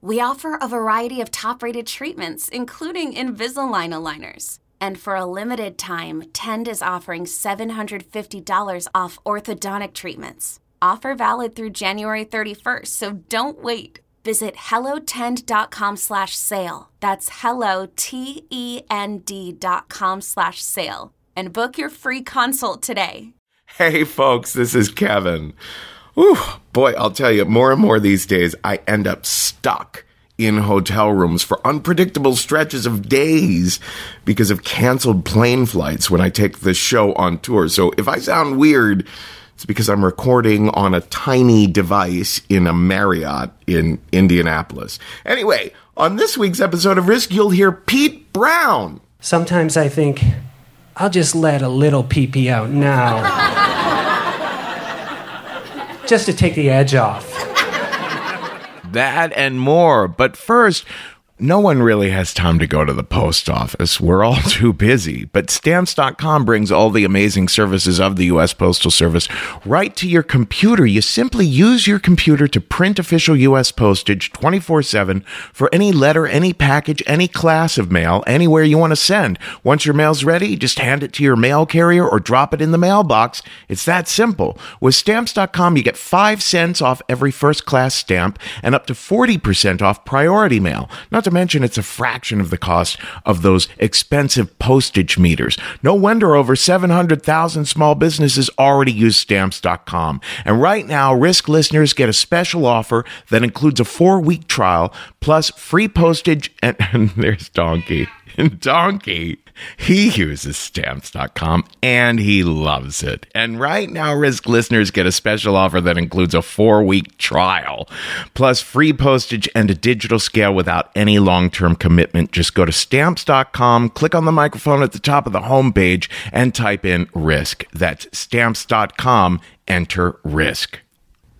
We offer a variety of top-rated treatments, including Invisalign aligners. And for a limited time, Tend is offering $750 off orthodontic treatments. Offer valid through January 31st, so don't wait. Visit hellotend.com slash sale. That's hello, T-E-N-D dot com slash sale. And book your free consult today. Hey, folks, this is Kevin. Whew, boy, I'll tell you, more and more these days, I end up stuck in hotel rooms for unpredictable stretches of days because of canceled plane flights when I take the show on tour. So if I sound weird, it's because I'm recording on a tiny device in a Marriott in Indianapolis. Anyway, on this week's episode of Risk, you'll hear Pete Brown. Sometimes I think, I'll just let a little pee pee out now. just to take the edge off. That and more. But first, no one really has time to go to the post office. We're all too busy. But stamps.com brings all the amazing services of the U.S. Postal Service right to your computer. You simply use your computer to print official U.S. postage 24 7 for any letter, any package, any class of mail, anywhere you want to send. Once your mail's ready, just hand it to your mail carrier or drop it in the mailbox. It's that simple. With stamps.com, you get 5 cents off every first class stamp and up to 40% off priority mail. Not to mention it's a fraction of the cost of those expensive postage meters. No wonder over 700,000 small businesses already use stamps.com. And right now, Risk listeners get a special offer that includes a four week trial plus free postage and, and there's Donkey. Donkey, he uses stamps.com and he loves it. And right now, Risk listeners get a special offer that includes a four week trial, plus free postage and a digital scale without any long term commitment. Just go to stamps.com, click on the microphone at the top of the homepage, and type in Risk. That's stamps.com, enter Risk.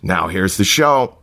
Now, here's the show.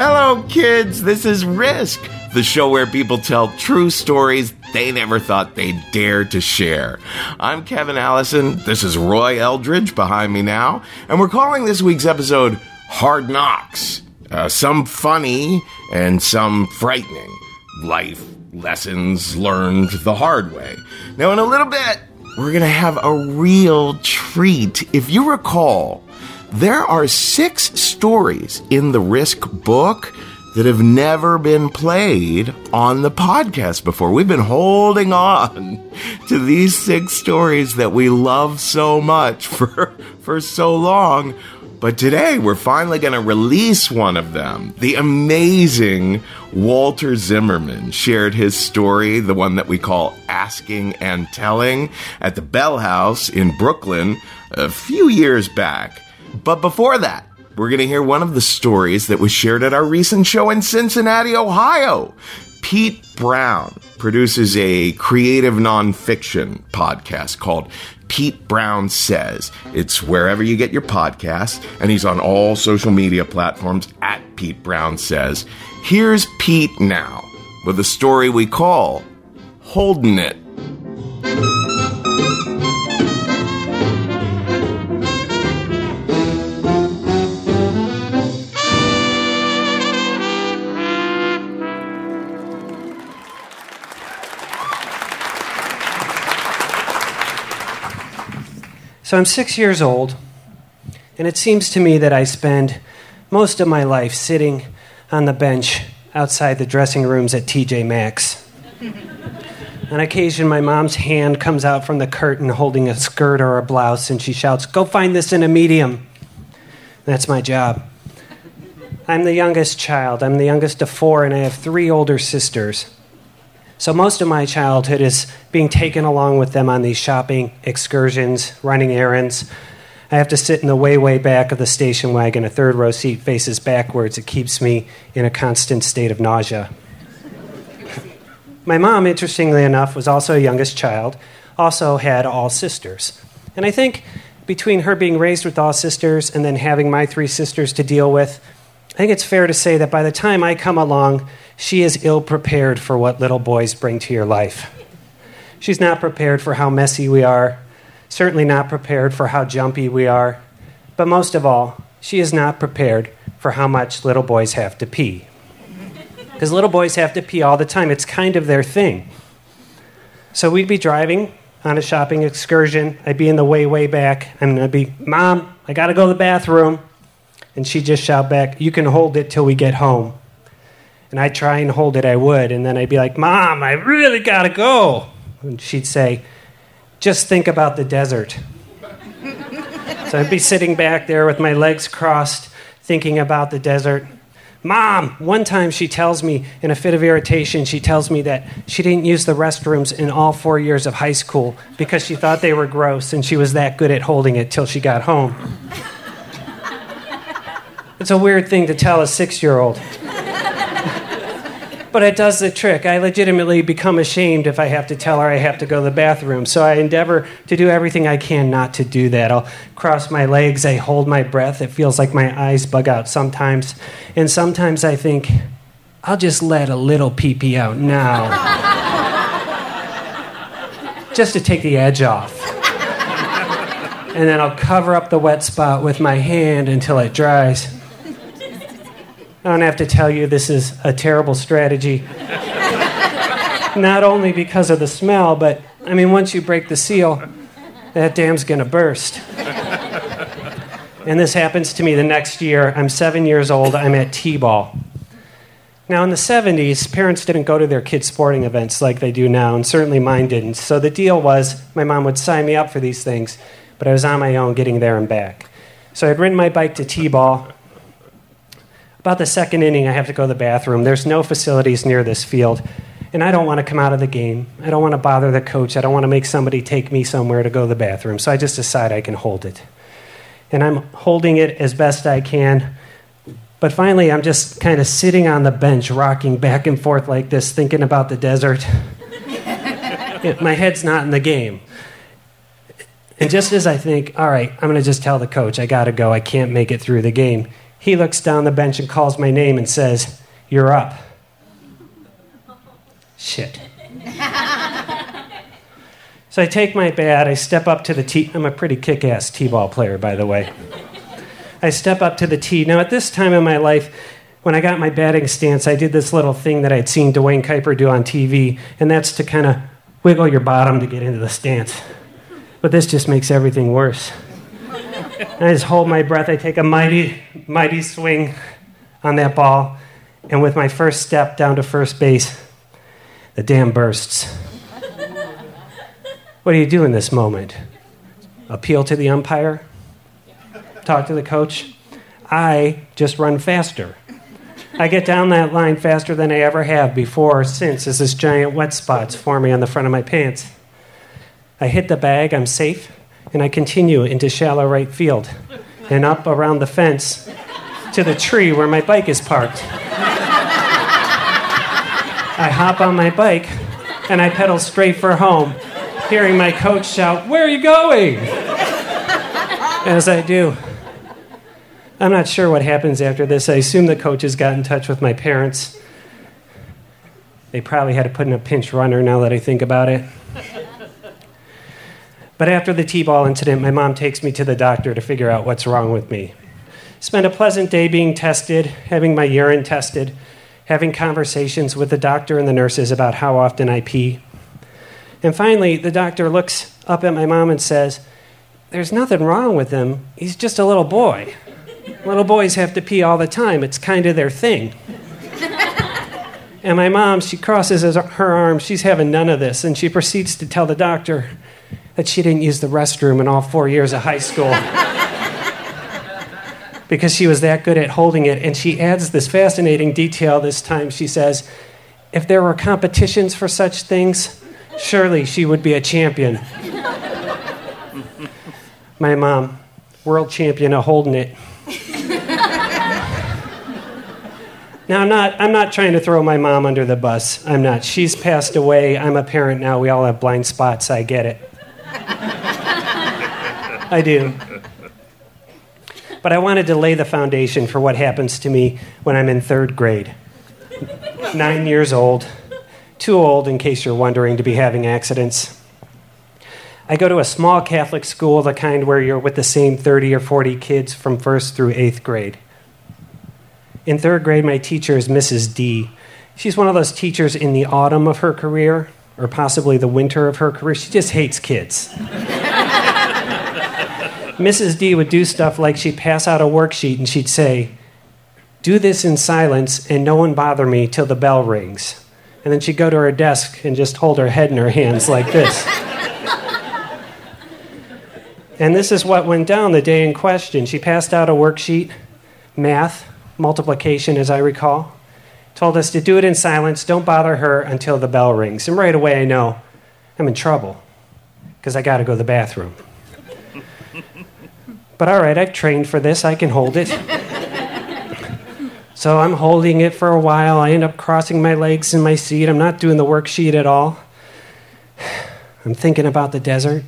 Hello, kids. This is Risk, the show where people tell true stories they never thought they'd dare to share. I'm Kevin Allison. This is Roy Eldridge behind me now, and we're calling this week's episode Hard Knocks. Uh, some funny and some frightening. Life lessons learned the hard way. Now, in a little bit, we're going to have a real treat. If you recall, there are six stories in the Risk book that have never been played on the podcast before. We've been holding on to these six stories that we love so much for, for so long. But today we're finally going to release one of them. The amazing Walter Zimmerman shared his story, the one that we call Asking and Telling, at the Bell House in Brooklyn a few years back. But before that, we're going to hear one of the stories that was shared at our recent show in Cincinnati, Ohio. Pete Brown produces a creative nonfiction podcast called Pete Brown Says. It's wherever you get your podcasts, and he's on all social media platforms at Pete Brown Says. Here's Pete now with a story we call Holding It. So I'm six years old, and it seems to me that I spend most of my life sitting on the bench outside the dressing rooms at TJ Maxx. On occasion, my mom's hand comes out from the curtain holding a skirt or a blouse, and she shouts, Go find this in a medium. That's my job. I'm the youngest child. I'm the youngest of four, and I have three older sisters. So most of my childhood is being taken along with them on these shopping excursions, running errands. I have to sit in the way, way back of the station wagon. A third row seat faces backwards. It keeps me in a constant state of nausea. my mom, interestingly enough, was also a youngest child, also had all sisters. And I think between her being raised with all sisters and then having my three sisters to deal with, I think it's fair to say that by the time I come along, she is ill prepared for what little boys bring to your life. She's not prepared for how messy we are, certainly not prepared for how jumpy we are, but most of all, she is not prepared for how much little boys have to pee. Because little boys have to pee all the time, it's kind of their thing. So we'd be driving on a shopping excursion. I'd be in the way, way back. I'm going to be, Mom, I got to go to the bathroom. And she'd just shout back, You can hold it till we get home and I'd try and hold it, I would. And then I'd be like, Mom, I really got to go. And she'd say, Just think about the desert. so I'd be sitting back there with my legs crossed, thinking about the desert. Mom, one time she tells me, in a fit of irritation, she tells me that she didn't use the restrooms in all four years of high school because she thought they were gross and she was that good at holding it till she got home. It's a weird thing to tell a six year old but it does the trick. I legitimately become ashamed if I have to tell her I have to go to the bathroom. So I endeavor to do everything I can not to do that. I'll cross my legs, I hold my breath. It feels like my eyes bug out sometimes. And sometimes I think, I'll just let a little pee pee out now. just to take the edge off. And then I'll cover up the wet spot with my hand until it dries. I don't have to tell you this is a terrible strategy. Not only because of the smell, but I mean, once you break the seal, that dam's gonna burst. and this happens to me the next year. I'm seven years old, I'm at T ball. Now, in the 70s, parents didn't go to their kids' sporting events like they do now, and certainly mine didn't. So the deal was my mom would sign me up for these things, but I was on my own getting there and back. So I'd ridden my bike to T ball. About the second inning, I have to go to the bathroom. There's no facilities near this field, and I don't want to come out of the game. I don't want to bother the coach. I don't want to make somebody take me somewhere to go to the bathroom. So I just decide I can hold it. And I'm holding it as best I can. But finally, I'm just kind of sitting on the bench, rocking back and forth like this, thinking about the desert. my head's not in the game. And just as I think, all right, I'm going to just tell the coach, I got to go, I can't make it through the game, he looks down the bench and calls my name and says, You're up. Shit. so I take my bat, I step up to the tee. I'm a pretty kick ass T ball player, by the way. I step up to the tee. Now, at this time in my life, when I got my batting stance, I did this little thing that I'd seen Duane Kuiper do on TV, and that's to kind of wiggle your bottom to get into the stance. But this just makes everything worse. I just hold my breath. I take a mighty, mighty swing on that ball. And with my first step down to first base, the dam bursts. what do you do in this moment? Appeal to the umpire? Talk to the coach? I just run faster. I get down that line faster than I ever have before or since as this giant wet spot's forming on the front of my pants. I hit the bag, I'm safe and I continue into shallow right field and up around the fence to the tree where my bike is parked. I hop on my bike and I pedal straight for home, hearing my coach shout, Where are you going? As I do. I'm not sure what happens after this. I assume the coaches got in touch with my parents. They probably had to put in a pinch runner now that I think about it. But after the T ball incident, my mom takes me to the doctor to figure out what's wrong with me. Spent a pleasant day being tested, having my urine tested, having conversations with the doctor and the nurses about how often I pee. And finally, the doctor looks up at my mom and says, There's nothing wrong with him. He's just a little boy. Little boys have to pee all the time, it's kind of their thing. and my mom, she crosses her arms. She's having none of this. And she proceeds to tell the doctor that she didn't use the restroom in all four years of high school. because she was that good at holding it. And she adds this fascinating detail this time. She says, if there were competitions for such things, surely she would be a champion. My mom, world champion of holding it. Now, I'm not, I'm not trying to throw my mom under the bus. I'm not. She's passed away. I'm a parent now. We all have blind spots. I get it. I do. But I wanted to lay the foundation for what happens to me when I'm in third grade. Nine years old, too old, in case you're wondering, to be having accidents. I go to a small Catholic school, the kind where you're with the same 30 or 40 kids from first through eighth grade. In third grade, my teacher is Mrs. D. She's one of those teachers in the autumn of her career, or possibly the winter of her career. She just hates kids. Mrs. D would do stuff like she'd pass out a worksheet and she'd say, Do this in silence and no one bother me till the bell rings. And then she'd go to her desk and just hold her head in her hands like this. and this is what went down the day in question. She passed out a worksheet, math, multiplication, as I recall, told us to do it in silence, don't bother her until the bell rings. And right away I know I'm in trouble because I got to go to the bathroom. But all right, I've trained for this, I can hold it. so I'm holding it for a while. I end up crossing my legs in my seat. I'm not doing the worksheet at all. I'm thinking about the desert.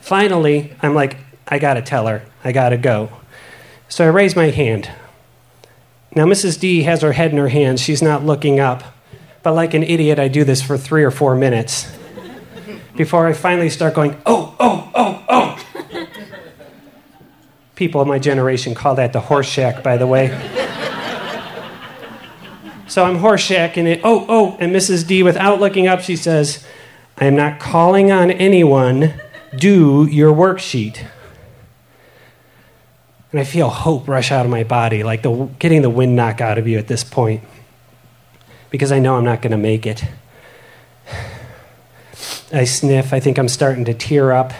Finally, I'm like, I gotta tell her, I gotta go. So I raise my hand. Now, Mrs. D has her head in her hands. She's not looking up. But like an idiot, I do this for three or four minutes before I finally start going, oh, oh, oh, oh people of my generation call that the Horshack, by the way. so I'm Horshacking it. Oh, oh, and Mrs. D, without looking up, she says, I am not calling on anyone. Do your worksheet. And I feel hope rush out of my body, like the, getting the wind knocked out of you at this point, because I know I'm not going to make it. I sniff. I think I'm starting to tear up.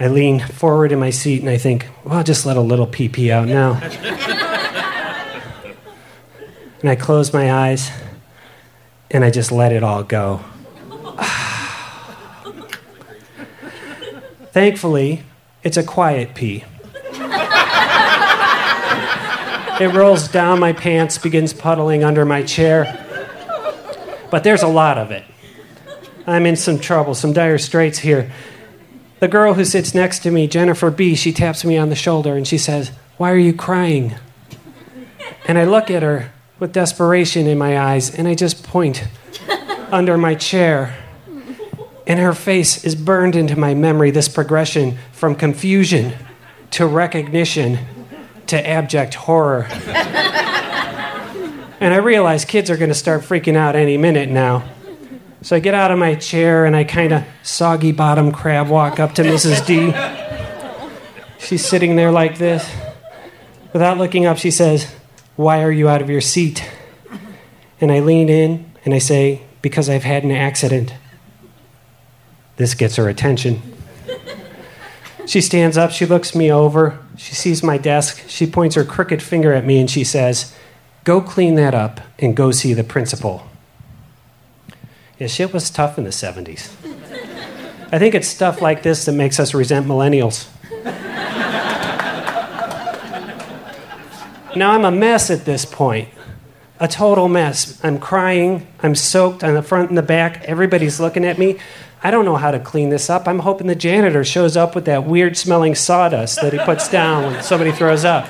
I lean forward in my seat and I think, well, I'll just let a little pee pee out now. and I close my eyes and I just let it all go. Thankfully, it's a quiet pee. it rolls down my pants, begins puddling under my chair. But there's a lot of it. I'm in some trouble, some dire straits here. The girl who sits next to me, Jennifer B., she taps me on the shoulder and she says, Why are you crying? And I look at her with desperation in my eyes and I just point under my chair. And her face is burned into my memory this progression from confusion to recognition to abject horror. and I realize kids are going to start freaking out any minute now. So I get out of my chair and I kind of soggy bottom crab walk up to Mrs. D. She's sitting there like this. Without looking up, she says, Why are you out of your seat? And I lean in and I say, Because I've had an accident. This gets her attention. She stands up, she looks me over, she sees my desk, she points her crooked finger at me, and she says, Go clean that up and go see the principal. Yeah, shit was tough in the 70s. I think it's stuff like this that makes us resent millennials. now I'm a mess at this point. a total mess. I'm crying. I'm soaked on the front and the back. Everybody's looking at me. I don't know how to clean this up. I'm hoping the janitor shows up with that weird smelling sawdust that he puts down when somebody throws up.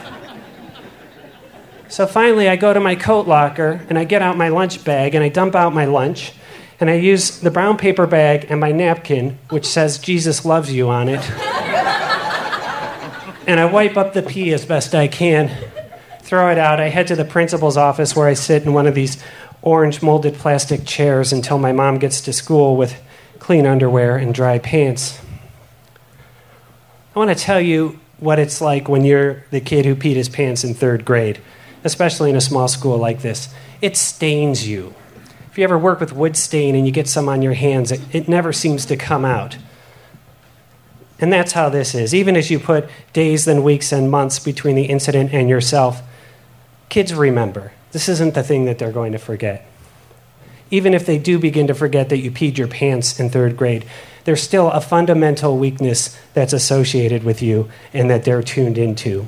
So finally, I go to my coat locker and I get out my lunch bag and I dump out my lunch and I use the brown paper bag and my napkin, which says Jesus loves you on it. and I wipe up the pee as best I can, throw it out. I head to the principal's office where I sit in one of these orange molded plastic chairs until my mom gets to school with clean underwear and dry pants. I want to tell you what it's like when you're the kid who peed his pants in third grade, especially in a small school like this. It stains you. If you ever work with wood stain and you get some on your hands, it, it never seems to come out. And that's how this is. Even as you put days, then weeks, and months between the incident and yourself, kids remember. This isn't the thing that they're going to forget. Even if they do begin to forget that you peed your pants in third grade, there's still a fundamental weakness that's associated with you and that they're tuned into.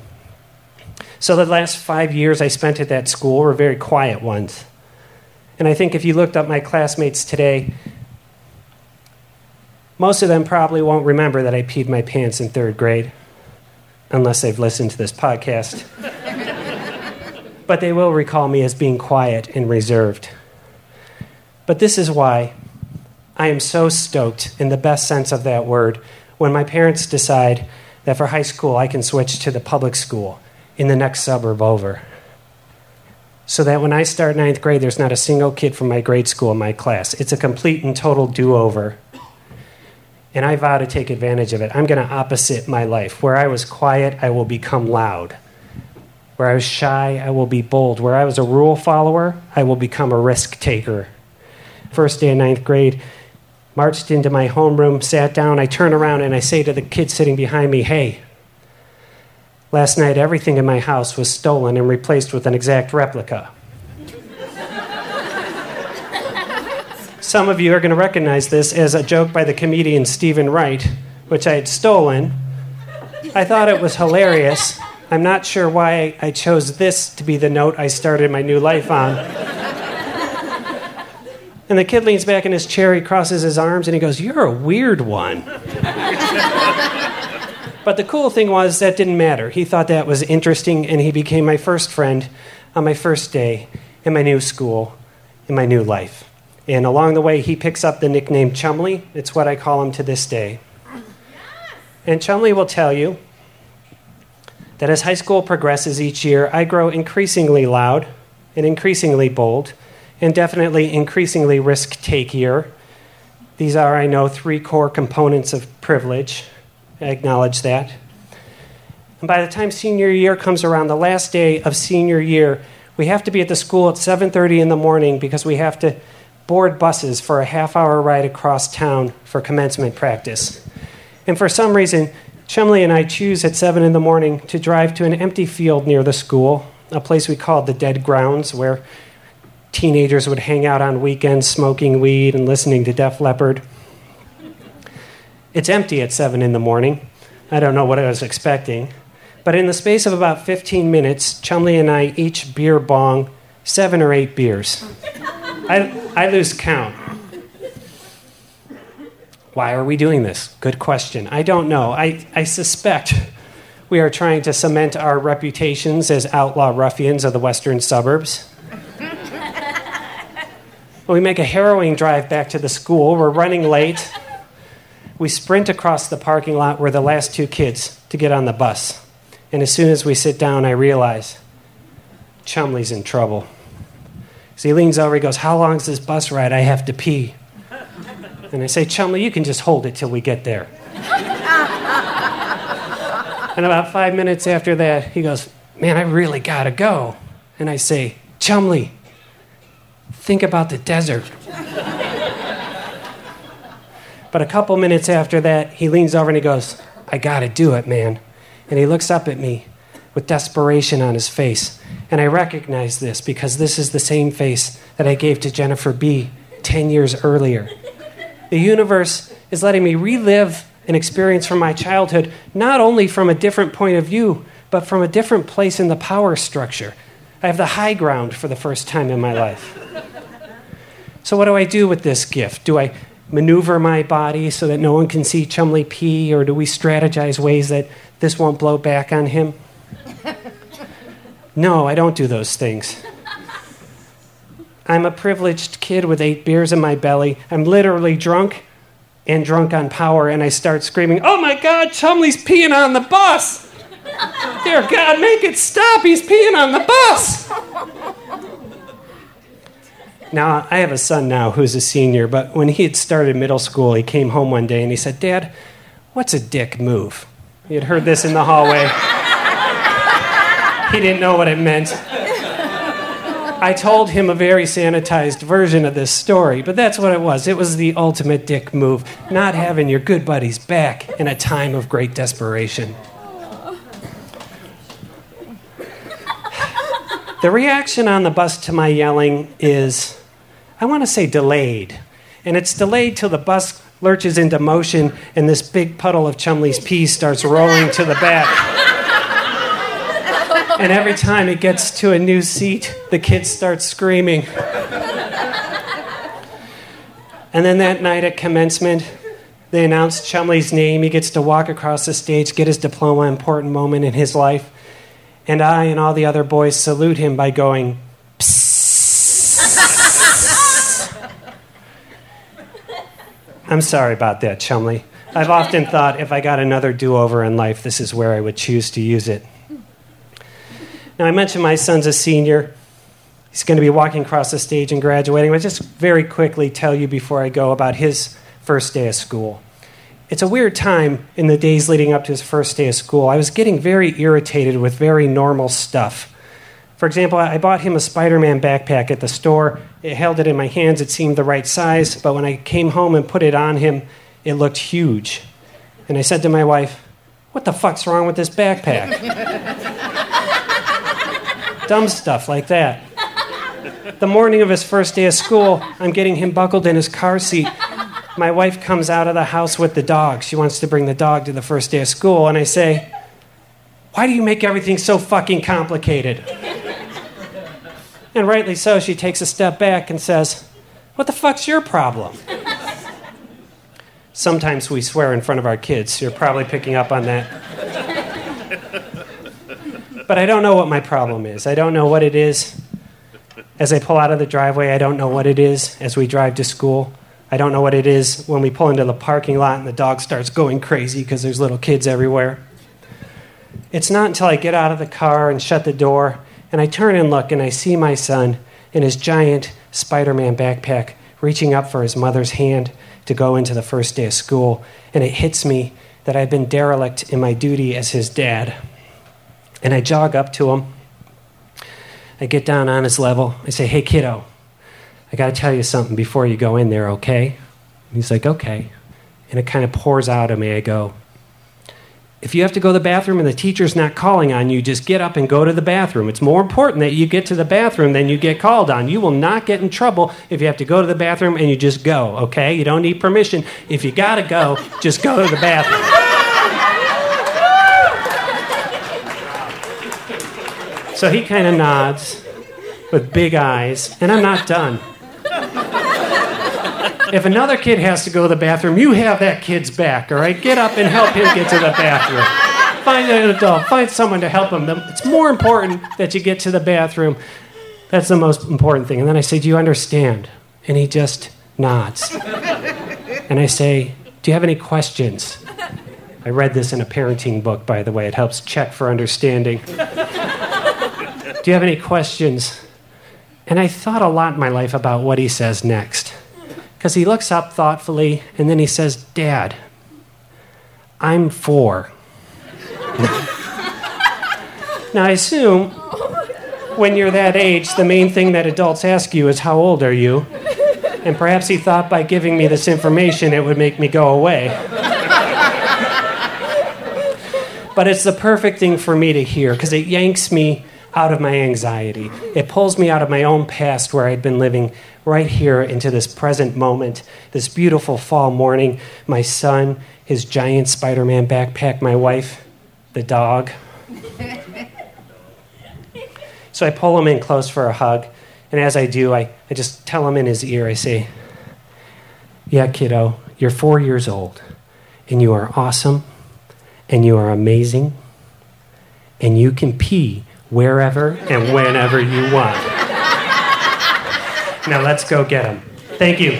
So, the last five years I spent at that school were very quiet ones. And I think if you looked up my classmates today, most of them probably won't remember that I peed my pants in third grade, unless they've listened to this podcast. but they will recall me as being quiet and reserved. But this is why I am so stoked, in the best sense of that word, when my parents decide that for high school I can switch to the public school in the next suburb over so that when I start ninth grade, there's not a single kid from my grade school in my class. It's a complete and total do over. And I vow to take advantage of it. I'm going to opposite my life. Where I was quiet, I will become loud. Where I was shy, I will be bold. Where I was a rule follower, I will become a risk taker. First day of ninth grade, marched into my homeroom, sat down, I turn around and I say to the kid sitting behind me, Hey, Last night, everything in my house was stolen and replaced with an exact replica. Some of you are going to recognize this as a joke by the comedian Steven Wright, which I had stolen. I thought it was hilarious. I'm not sure why I chose this to be the note I started my new life on. And the kid leans back in his chair, he crosses his arms, and he goes, You're a weird one. But the cool thing was that didn't matter. He thought that was interesting, and he became my first friend on my first day in my new school, in my new life. And along the way, he picks up the nickname Chumley. It's what I call him to this day. And Chumley will tell you that as high school progresses each year, I grow increasingly loud and increasingly bold, and definitely increasingly risk takier. These are, I know, three core components of privilege I acknowledge that. And by the time senior year comes around, the last day of senior year, we have to be at the school at 7:30 in the morning because we have to board buses for a half-hour ride across town for commencement practice. And for some reason, Chumley and I choose at 7 in the morning to drive to an empty field near the school, a place we called the Dead Grounds, where teenagers would hang out on weekends smoking weed and listening to Def Leppard. It's empty at 7 in the morning. I don't know what I was expecting. But in the space of about 15 minutes, Chumley and I each beer bong seven or eight beers. I, I lose count. Why are we doing this? Good question. I don't know. I, I suspect we are trying to cement our reputations as outlaw ruffians of the western suburbs. we make a harrowing drive back to the school. We're running late. We sprint across the parking lot. We're the last two kids to get on the bus. And as soon as we sit down, I realize Chumley's in trouble. So he leans over, he goes, How long is this bus ride? I have to pee. And I say, Chumley, you can just hold it till we get there. and about five minutes after that, he goes, Man, I really gotta go. And I say, Chumley, think about the desert. But a couple minutes after that, he leans over and he goes, I gotta do it, man. And he looks up at me with desperation on his face. And I recognize this because this is the same face that I gave to Jennifer B 10 years earlier. The universe is letting me relive an experience from my childhood, not only from a different point of view, but from a different place in the power structure. I have the high ground for the first time in my life. So, what do I do with this gift? Do I maneuver my body so that no one can see Chumley pee, or do we strategize ways that this won't blow back on him? No, I don't do those things. I'm a privileged kid with eight beers in my belly. I'm literally drunk and drunk on power, and I start screaming, Oh my God, Chumley's peeing on the bus! Dear God, make it stop! He's peeing on the bus! Now, I have a son now who's a senior, but when he had started middle school, he came home one day and he said, Dad, what's a dick move? He had heard this in the hallway. he didn't know what it meant. I told him a very sanitized version of this story, but that's what it was. It was the ultimate dick move, not having your good buddies back in a time of great desperation. The reaction on the bus to my yelling is, I want to say delayed. And it's delayed till the bus lurches into motion and this big puddle of Chumley's pee starts rolling to the back. And every time it gets to a new seat, the kids start screaming. And then that night at commencement, they announce Chumley's name. He gets to walk across the stage, get his diploma, important moment in his life. And I and all the other boys salute him by going, I'm sorry about that, Chumley. I've often thought if I got another do over in life, this is where I would choose to use it. Now, I mentioned my son's a senior. He's going to be walking across the stage and graduating. I'll just very quickly tell you before I go about his first day of school. It's a weird time in the days leading up to his first day of school. I was getting very irritated with very normal stuff. For example, I bought him a Spider Man backpack at the store. It held it in my hands, it seemed the right size, but when I came home and put it on him, it looked huge. And I said to my wife, What the fuck's wrong with this backpack? dumb stuff like that. The morning of his first day of school, I'm getting him buckled in his car seat. My wife comes out of the house with the dog. She wants to bring the dog to the first day of school, and I say, Why do you make everything so fucking complicated? And rightly so, she takes a step back and says, What the fuck's your problem? Sometimes we swear in front of our kids. You're probably picking up on that. But I don't know what my problem is. I don't know what it is as I pull out of the driveway. I don't know what it is as we drive to school. I don't know what it is when we pull into the parking lot and the dog starts going crazy because there's little kids everywhere. It's not until I get out of the car and shut the door and I turn and look and I see my son in his giant Spider Man backpack reaching up for his mother's hand to go into the first day of school. And it hits me that I've been derelict in my duty as his dad. And I jog up to him. I get down on his level. I say, Hey, kiddo, I got to tell you something before you go in there, okay? And he's like, Okay. And it kind of pours out of me. I go, if you have to go to the bathroom and the teacher's not calling on you, just get up and go to the bathroom. It's more important that you get to the bathroom than you get called on. You will not get in trouble if you have to go to the bathroom and you just go, okay? You don't need permission. If you gotta go, just go to the bathroom. So he kind of nods with big eyes, and I'm not done. If another kid has to go to the bathroom, you have that kid's back, all right? Get up and help him get to the bathroom. Find an adult, find someone to help him. It's more important that you get to the bathroom. That's the most important thing. And then I say, Do you understand? And he just nods. And I say, Do you have any questions? I read this in a parenting book, by the way. It helps check for understanding. Do you have any questions? And I thought a lot in my life about what he says next. Because he looks up thoughtfully and then he says, Dad, I'm four. now, I assume when you're that age, the main thing that adults ask you is, How old are you? And perhaps he thought by giving me this information it would make me go away. but it's the perfect thing for me to hear because it yanks me out of my anxiety. It pulls me out of my own past where I'd been living right here into this present moment, this beautiful fall morning. My son, his giant Spider Man backpack, my wife, the dog. So I pull him in close for a hug. And as I do, I, I just tell him in his ear, I say, Yeah, kiddo, you're four years old, and you are awesome, and you are amazing, and you can pee wherever and whenever you want. now let's go get them. Thank you.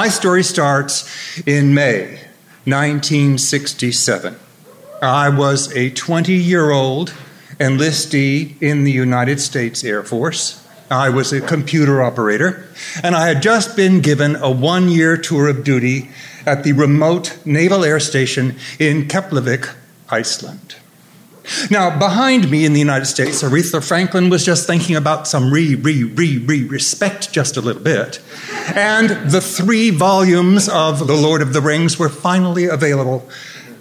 My story starts in May 1967. I was a 20 year old enlistee in the United States Air Force. I was a computer operator, and I had just been given a one year tour of duty at the remote Naval Air Station in Keflavik, Iceland. Now, behind me in the United States, Aretha Franklin was just thinking about some re, re, re, re respect just a little bit. And the three volumes of The Lord of the Rings were finally available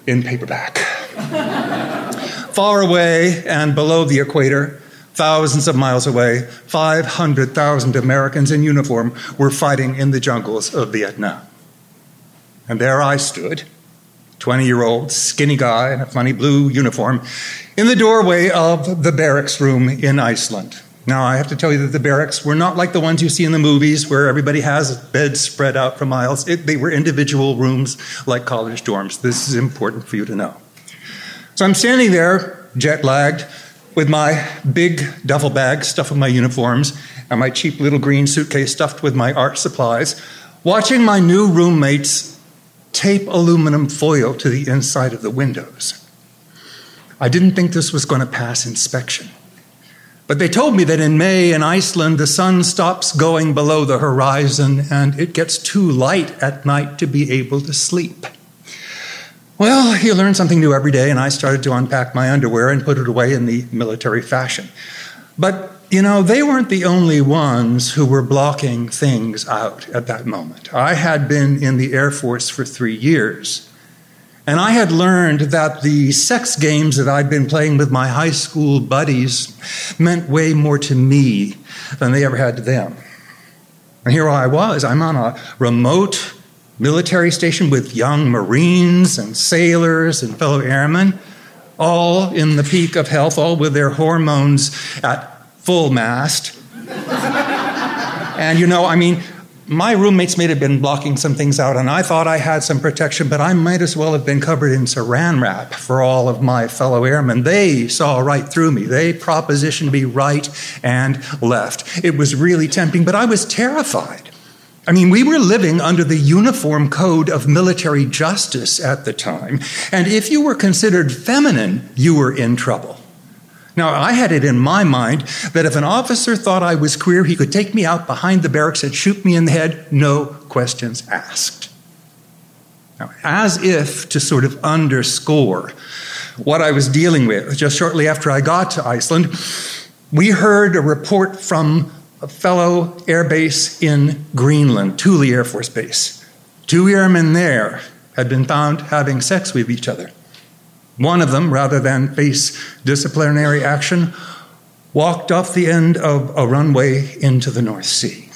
in paperback. Far away and below the equator, thousands of miles away, 500,000 Americans in uniform were fighting in the jungles of Vietnam. And there I stood 20 year old, skinny guy in a funny blue uniform, in the doorway of the barracks room in Iceland. Now, I have to tell you that the barracks were not like the ones you see in the movies where everybody has beds spread out for miles. It, they were individual rooms like college dorms. This is important for you to know. So I'm standing there, jet lagged, with my big duffel bag stuffed with my uniforms and my cheap little green suitcase stuffed with my art supplies, watching my new roommates tape aluminum foil to the inside of the windows. I didn't think this was going to pass inspection. But they told me that in May in Iceland, the sun stops going below the horizon and it gets too light at night to be able to sleep. Well, you learn something new every day, and I started to unpack my underwear and put it away in the military fashion. But you know, they weren't the only ones who were blocking things out at that moment. I had been in the Air Force for three years, and I had learned that the sex games that I'd been playing with my high school buddies meant way more to me than they ever had to them. And here I was, I'm on a remote military station with young Marines and sailors and fellow airmen, all in the peak of health, all with their hormones at full mast. and you know, I mean, my roommates may have been blocking some things out, and I thought I had some protection, but I might as well have been covered in saran wrap for all of my fellow airmen. They saw right through me. They propositioned me right and left. It was really tempting, but I was terrified. I mean, we were living under the uniform code of military justice at the time, and if you were considered feminine, you were in trouble. Now, I had it in my mind that if an officer thought I was queer, he could take me out behind the barracks and shoot me in the head, no questions asked. Now, as if to sort of underscore what I was dealing with, just shortly after I got to Iceland, we heard a report from a fellow airbase in Greenland, Thule Air Force Base. Two airmen there had been found having sex with each other. One of them, rather than face disciplinary action, walked off the end of a runway into the North Sea.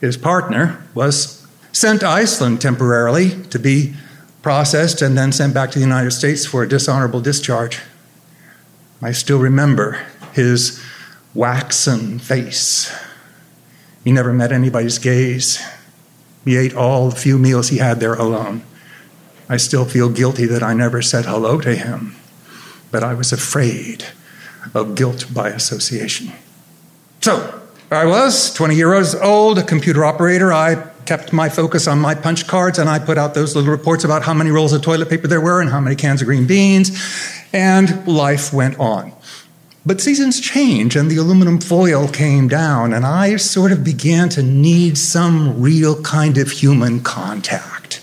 His partner was sent to Iceland temporarily to be processed and then sent back to the United States for a dishonorable discharge. I still remember his waxen face. He never met anybody's gaze. He ate all the few meals he had there alone. I still feel guilty that I never said hello to him, but I was afraid of guilt by association. So, I was 20 years old, a computer operator. I kept my focus on my punch cards and I put out those little reports about how many rolls of toilet paper there were and how many cans of green beans, and life went on. But seasons change and the aluminum foil came down, and I sort of began to need some real kind of human contact.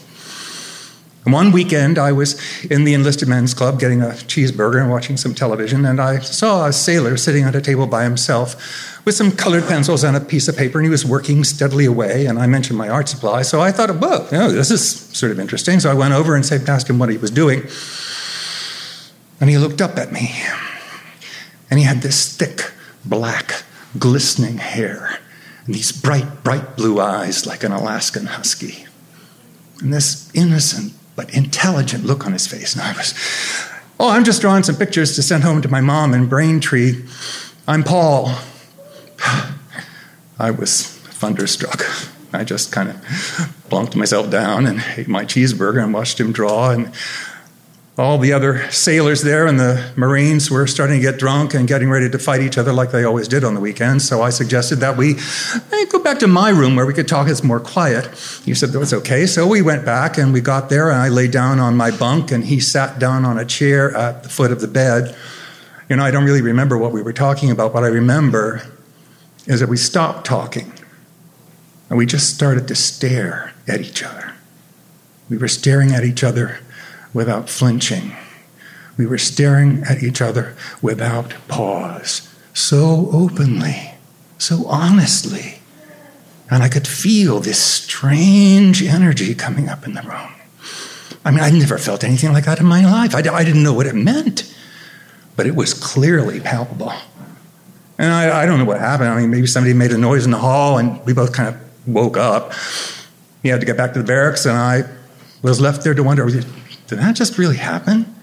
And one weekend, I was in the enlisted men's club getting a cheeseburger and watching some television, and I saw a sailor sitting at a table by himself with some colored pencils and a piece of paper, and he was working steadily away. And I mentioned my art supply, so I thought, well, you know, this is sort of interesting. So I went over and asked him what he was doing. And he looked up at me, and he had this thick, black, glistening hair, and these bright, bright blue eyes like an Alaskan husky, and this innocent but intelligent look on his face. And I was, oh, I'm just drawing some pictures to send home to my mom in Braintree. I'm Paul. I was thunderstruck. I just kind of plunked myself down and ate my cheeseburger and watched him draw. And all the other sailors there and the Marines were starting to get drunk and getting ready to fight each other like they always did on the weekends. So I suggested that we hey, go back to my room where we could talk. It's more quiet. He said that was okay. So we went back and we got there and I lay down on my bunk and he sat down on a chair at the foot of the bed. You know, I don't really remember what we were talking about. What I remember is that we stopped talking and we just started to stare at each other. We were staring at each other without flinching. We were staring at each other without pause, so openly, so honestly. And I could feel this strange energy coming up in the room. I mean, I'd never felt anything like that in my life. I, I didn't know what it meant, but it was clearly palpable. And I, I don't know what happened. I mean, maybe somebody made a noise in the hall and we both kind of woke up. He had to get back to the barracks, and I was left there to wonder did that just really happen?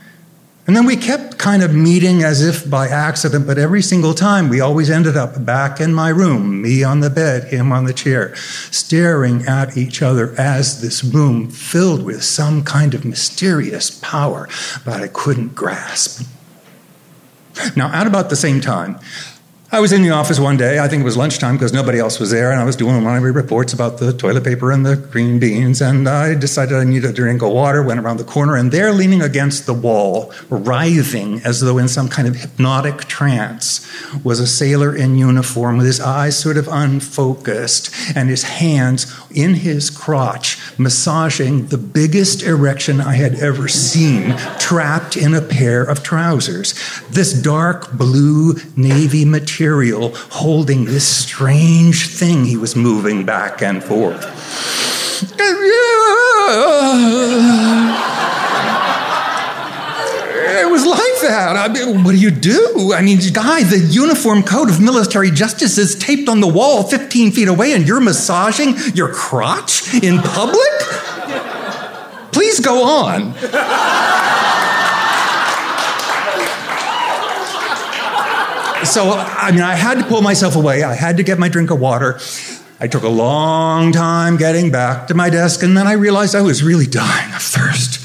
And then we kept kind of meeting as if by accident, but every single time we always ended up back in my room, me on the bed, him on the chair, staring at each other as this room filled with some kind of mysterious power that I couldn't grasp. Now, at about the same time, I was in the office one day, I think it was lunchtime because nobody else was there, and I was doing one of my reports about the toilet paper and the green beans, and I decided I needed a drink of water, went around the corner, and there, leaning against the wall, writhing as though in some kind of hypnotic trance, was a sailor in uniform with his eyes sort of unfocused and his hands in his crotch, massaging the biggest erection I had ever seen, trapped in a pair of trousers. This dark blue navy material material holding this strange thing he was moving back and forth. It was like that. I mean, what do you do? I mean, guy, the uniform code of military justice is taped on the wall 15 feet away, and you're massaging your crotch in public? Please go on. So, I mean, I had to pull myself away. I had to get my drink of water. I took a long time getting back to my desk, and then I realized I was really dying of thirst.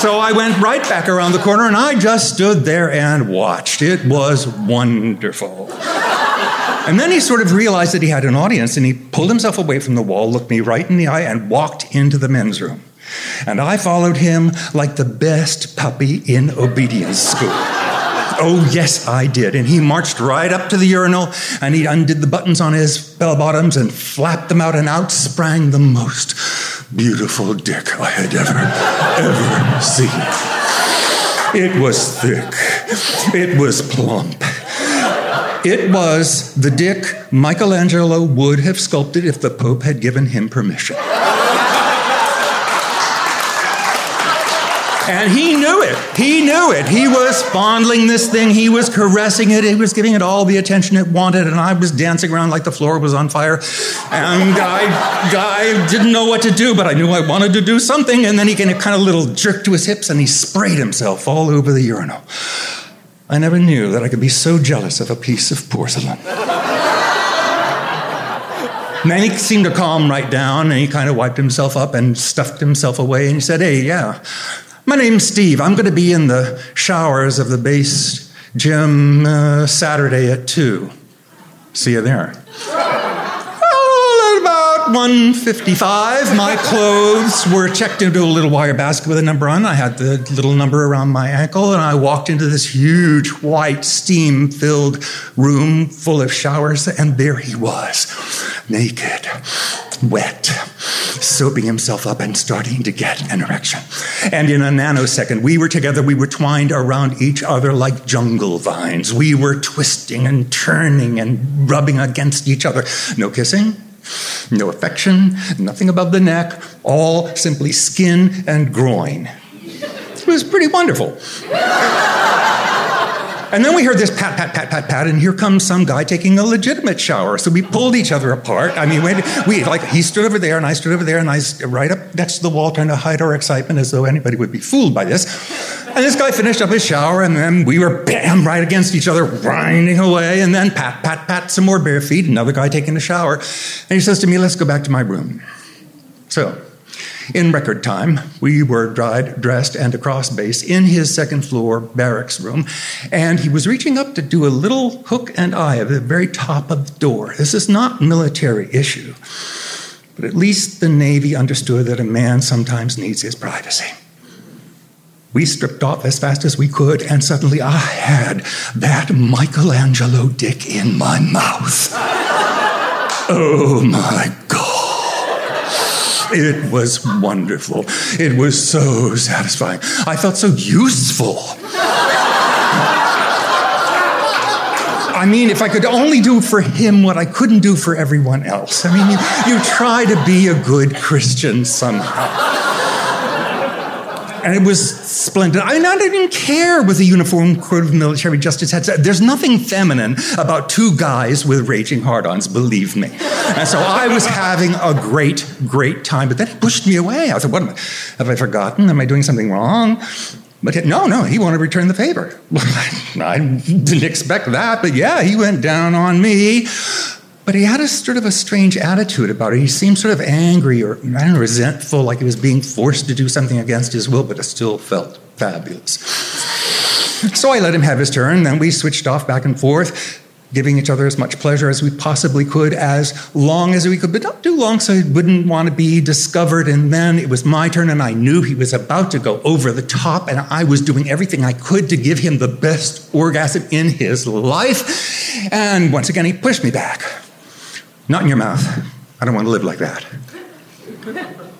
so I went right back around the corner and I just stood there and watched. It was wonderful. And then he sort of realized that he had an audience and he pulled himself away from the wall, looked me right in the eye, and walked into the men's room. And I followed him like the best puppy in obedience school. Oh, yes, I did. And he marched right up to the urinal and he undid the buttons on his bell bottoms and flapped them out, and out sprang the most beautiful dick I had ever, ever seen. It was thick, it was plump. It was the dick Michelangelo would have sculpted if the Pope had given him permission. And he knew it. He knew it. He was fondling this thing. He was caressing it. He was giving it all the attention it wanted. And I was dancing around like the floor was on fire. And I, I didn't know what to do, but I knew I wanted to do something. And then he gave a kind of little jerk to his hips and he sprayed himself all over the urinal. I never knew that I could be so jealous of a piece of porcelain. and then he seemed to calm right down and he kind of wiped himself up and stuffed himself away and he said, Hey, yeah, my name's Steve. I'm going to be in the showers of the base gym uh, Saturday at 2. See you there. well, at about 155. My clothes were checked into a little wire basket with a number on. I had the little number around my ankle, and I walked into this huge, white, steam filled room full of showers, and there he was, naked, wet, soaping himself up and starting to get an erection. And in a nanosecond, we were together, we were twined around each other like jungle vines. We were twisting and turning and rubbing against each other. No kissing no affection, nothing above the neck, all simply skin and groin. It was pretty wonderful. And then we heard this pat, pat, pat, pat, pat, and here comes some guy taking a legitimate shower. So we pulled each other apart. I mean, we, like he stood over there and I stood over there and I right up next to the wall trying to hide our excitement as though anybody would be fooled by this. And this guy finished up his shower and then we were bam right against each other, grinding away. And then pat, pat, pat, some more bare feet. Another guy taking a shower, and he says to me, "Let's go back to my room." So in record time, we were dried, dressed, and across base in his second floor barracks room, and he was reaching up to do a little hook and eye at the very top of the door. This is not military issue, but at least the Navy understood that a man sometimes needs his privacy. We stripped off as fast as we could, and suddenly I had that Michelangelo dick in my mouth. oh my it was wonderful. It was so satisfying. I felt so useful. I mean, if I could only do for him what I couldn't do for everyone else. I mean, you, you try to be a good Christian somehow and it was splendid. I, I didn't care what the Uniform Code of Military Justice had said. There's nothing feminine about two guys with raging hard-ons, believe me. And so I was having a great, great time. But then he pushed me away. I said, "What am I? Have I forgotten? Am I doing something wrong?" But no, no, he wanted to return the favor. I didn't expect that, but yeah, he went down on me. But he had a sort of a strange attitude about it. He seemed sort of angry or, I don't know, resentful, like he was being forced to do something against his will, but it still felt fabulous. So I let him have his turn, then we switched off back and forth, giving each other as much pleasure as we possibly could, as long as we could, but not too long so he wouldn't want to be discovered. And then it was my turn, and I knew he was about to go over the top, and I was doing everything I could to give him the best orgasm in his life. And once again, he pushed me back. Not in your mouth. I don't want to live like that.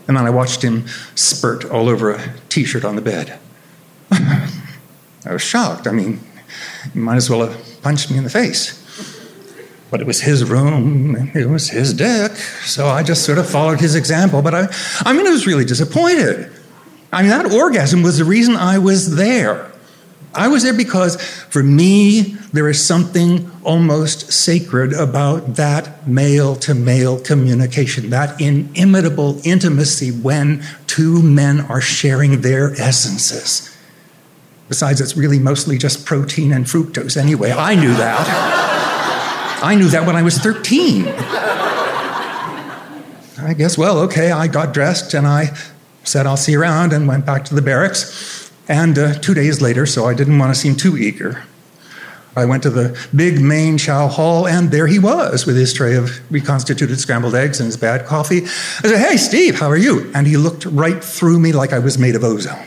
And then I watched him spurt all over a t shirt on the bed. I was shocked. I mean, he might as well have punched me in the face. But it was his room, it was his deck, so I just sort of followed his example. But I, I mean, I was really disappointed. I mean, that orgasm was the reason I was there. I was there because for me, there is something almost sacred about that male to male communication, that inimitable intimacy when two men are sharing their essences. Besides, it's really mostly just protein and fructose anyway. I knew that. I knew that when I was 13. I guess, well, okay, I got dressed and I said, I'll see you around, and went back to the barracks. And uh, two days later, so I didn't want to seem too eager, I went to the big main chow hall, and there he was with his tray of reconstituted scrambled eggs and his bad coffee. I said, Hey, Steve, how are you? And he looked right through me like I was made of ozone.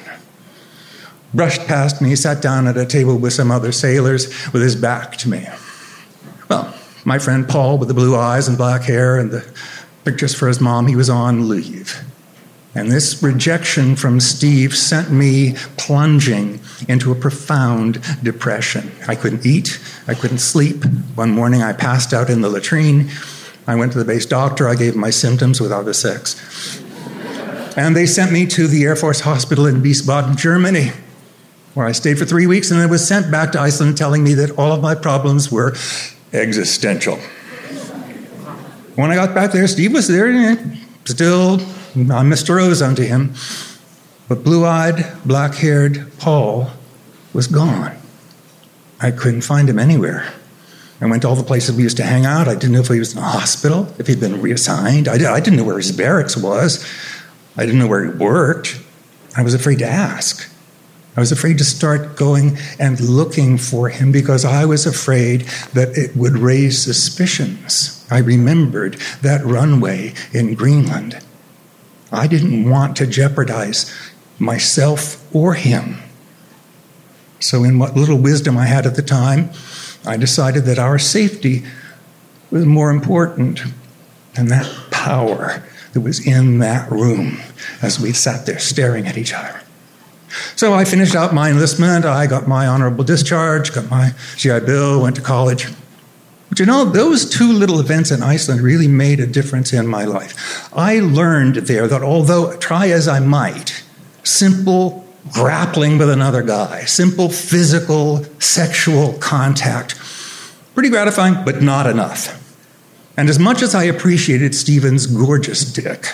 Brushed past me, sat down at a table with some other sailors with his back to me. Well, my friend Paul with the blue eyes and black hair and the pictures for his mom, he was on leave. And this rejection from Steve sent me plunging into a profound depression. I couldn't eat, I couldn't sleep. One morning I passed out in the latrine. I went to the base doctor, I gave my symptoms without the sex. And they sent me to the Air Force Hospital in Wiesbaden, Germany, where I stayed for three weeks and then was sent back to Iceland telling me that all of my problems were existential. When I got back there, Steve was there, still I'm Mr. Ozone to him. But blue eyed, black haired Paul was gone. I couldn't find him anywhere. I went to all the places we used to hang out. I didn't know if he was in the hospital, if he'd been reassigned. I, I didn't know where his barracks was. I didn't know where he worked. I was afraid to ask. I was afraid to start going and looking for him because I was afraid that it would raise suspicions. I remembered that runway in Greenland. I didn't want to jeopardize myself or him. So, in what little wisdom I had at the time, I decided that our safety was more important than that power that was in that room as we sat there staring at each other. So I finished out my enlistment. I got my honorable discharge, got my GI Bill, went to college. But you know, those two little events in Iceland really made a difference in my life. I learned there that although try as I might, simple grappling with another guy, simple physical, sexual contact, pretty gratifying, but not enough. And as much as I appreciated Stephen's gorgeous dick,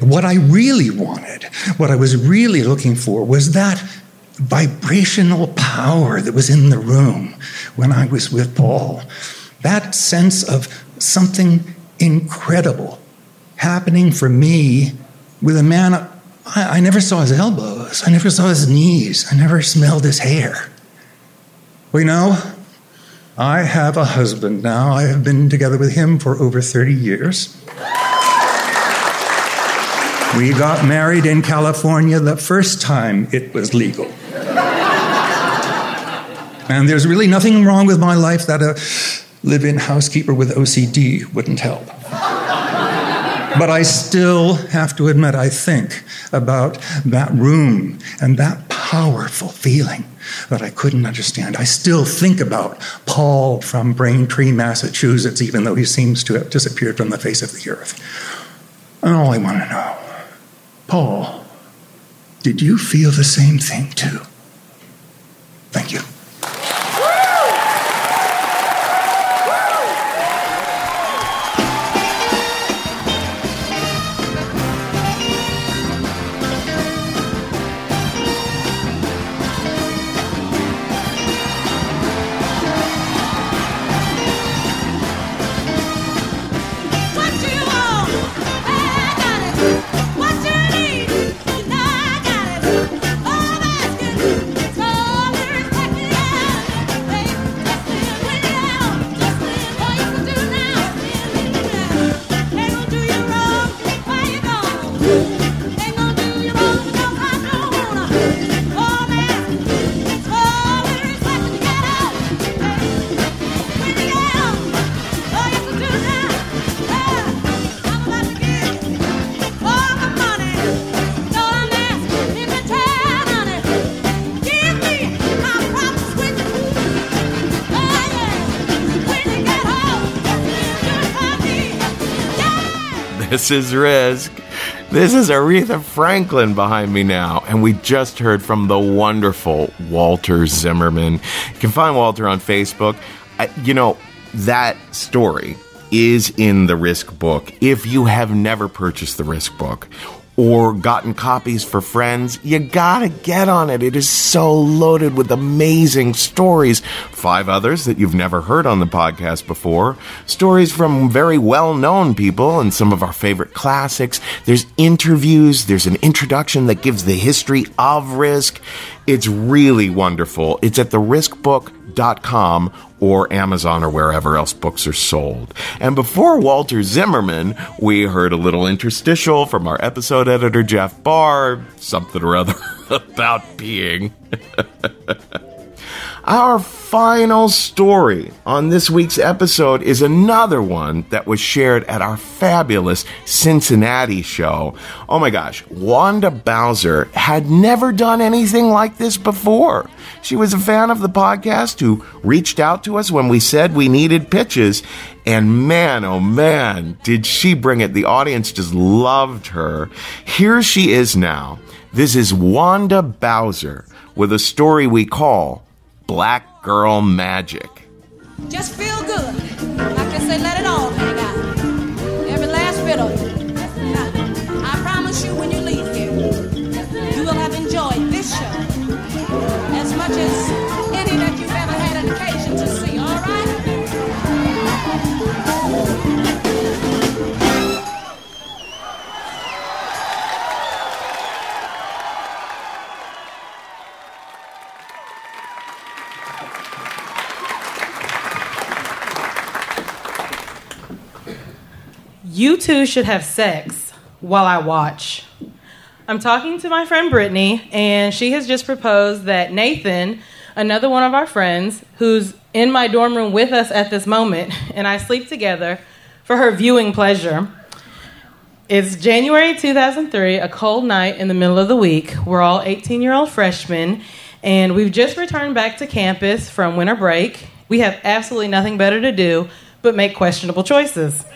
what I really wanted, what I was really looking for, was that vibrational power that was in the room when I was with Paul. That sense of something incredible happening for me with a man I, I, never saw his elbows, I never saw his knees, I never smelled his hair. Well, you know, I have a husband now. I have been together with him for over 30 years. We got married in California the first time it was legal. And there's really nothing wrong with my life that a live in housekeeper with OCD wouldn't help. But I still have to admit, I think about that room and that powerful feeling that I couldn't understand. I still think about Paul from Braintree, Massachusetts, even though he seems to have disappeared from the face of the earth. And all I want to know Paul, did you feel the same thing too? Thank you. This is Risk. This is Aretha Franklin behind me now, and we just heard from the wonderful Walter Zimmerman. You can find Walter on Facebook. I, you know, that story is in the Risk book. If you have never purchased the Risk book or gotten copies for friends, you gotta get on it. It is so loaded with amazing stories. Five others that you've never heard on the podcast before. Stories from very well known people and some of our favorite classics. There's interviews. There's an introduction that gives the history of Risk. It's really wonderful. It's at theriskbook.com or Amazon or wherever else books are sold. And before Walter Zimmerman, we heard a little interstitial from our episode editor, Jeff Barr, something or other about peeing. Our final story on this week's episode is another one that was shared at our fabulous Cincinnati show. Oh my gosh, Wanda Bowser had never done anything like this before. She was a fan of the podcast who reached out to us when we said we needed pitches, and man, oh man, did she bring it. The audience just loved her. Here she is now. This is Wanda Bowser with a story we call Black Girl Magic. Just feel good. Like I say, let it all hang out. Every last bit of it. You two should have sex while I watch. I'm talking to my friend Brittany, and she has just proposed that Nathan, another one of our friends, who's in my dorm room with us at this moment, and I sleep together for her viewing pleasure. It's January 2003, a cold night in the middle of the week. We're all 18 year old freshmen, and we've just returned back to campus from winter break. We have absolutely nothing better to do but make questionable choices.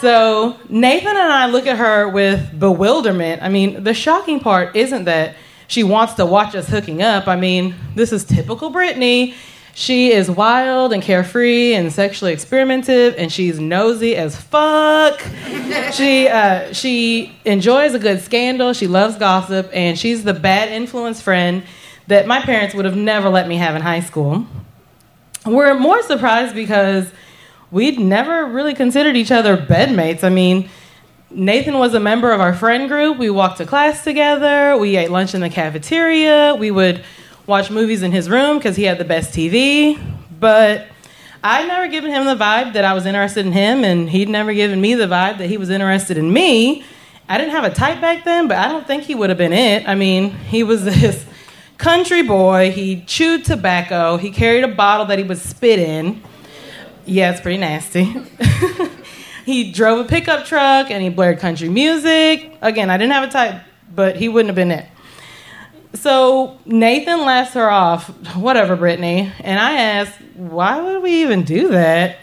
So Nathan and I look at her with bewilderment. I mean, the shocking part isn't that she wants to watch us hooking up. I mean, this is typical Brittany. She is wild and carefree and sexually experimentative, and she's nosy as fuck. she uh, she enjoys a good scandal. She loves gossip, and she's the bad influence friend that my parents would have never let me have in high school. We're more surprised because we'd never really considered each other bedmates. I mean, Nathan was a member of our friend group. We walked to class together. We ate lunch in the cafeteria. We would watch movies in his room because he had the best TV. But I'd never given him the vibe that I was interested in him, and he'd never given me the vibe that he was interested in me. I didn't have a type back then, but I don't think he would have been it. I mean, he was this country boy. He chewed tobacco. He carried a bottle that he would spit in. Yeah, it's pretty nasty. he drove a pickup truck and he blared country music. Again, I didn't have a type, but he wouldn't have been it. So Nathan laughs her off, whatever, Brittany. And I ask, why would we even do that?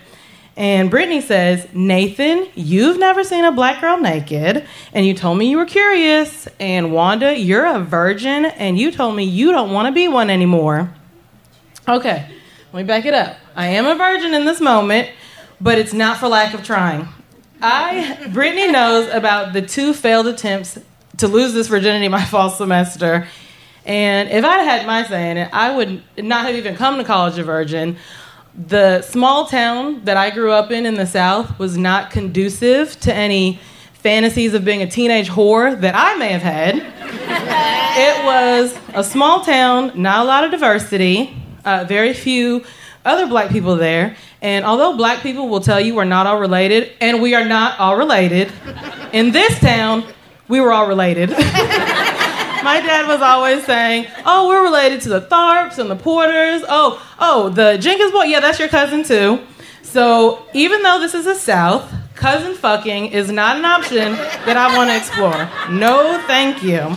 And Brittany says, Nathan, you've never seen a black girl naked, and you told me you were curious. And Wanda, you're a virgin, and you told me you don't want to be one anymore. Okay, let me back it up. I am a virgin in this moment, but it's not for lack of trying. I, Brittany knows about the two failed attempts to lose this virginity my fall semester, and if I'd had my say in it, I would not have even come to college a virgin. The small town that I grew up in in the South was not conducive to any fantasies of being a teenage whore that I may have had. it was a small town, not a lot of diversity, uh, very few other black people there. And although black people will tell you we're not all related, and we are not all related, in this town, we were all related. My dad was always saying, "Oh, we're related to the Tharps and the Porters. Oh, oh, the Jenkins boy. Yeah, that's your cousin too." So even though this is the South, cousin fucking is not an option that I want to explore. No, thank you.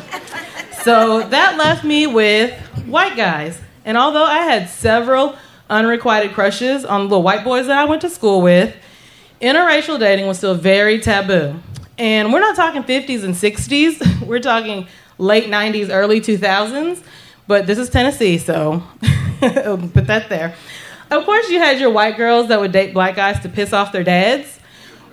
So that left me with white guys. And although I had several unrequited crushes on little white boys that I went to school with, interracial dating was still very taboo. And we're not talking 50s and 60s, we're talking late 90s, early 2000s. But this is Tennessee, so put that there. Of course, you had your white girls that would date black guys to piss off their dads,